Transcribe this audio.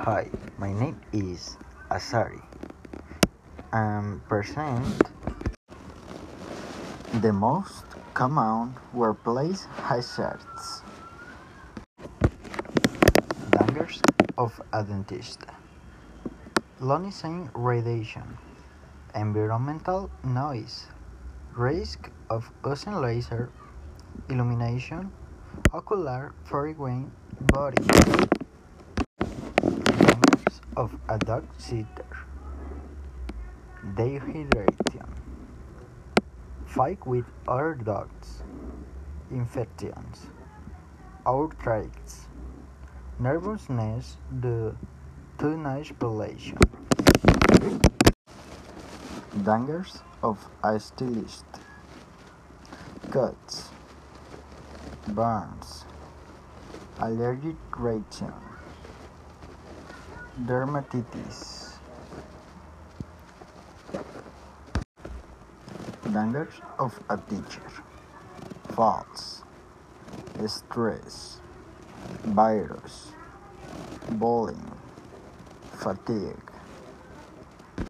Hi, my name is Asari. I'm present the most common workplace hazards. Dangers of a dentist. Ionizing radiation. Environmental noise. Risk of ozone laser illumination. Ocular foreign body. Of a dog sitter. Dehydration. Fight with other dogs. Infections. Outbreaks. Nervousness due to noise pollution. Dangers of a stylist. Cuts. Burns. Allergic reaction. Dermatitis. Dangers of a teacher. Falls. Stress. Virus. Bullying. Fatigue.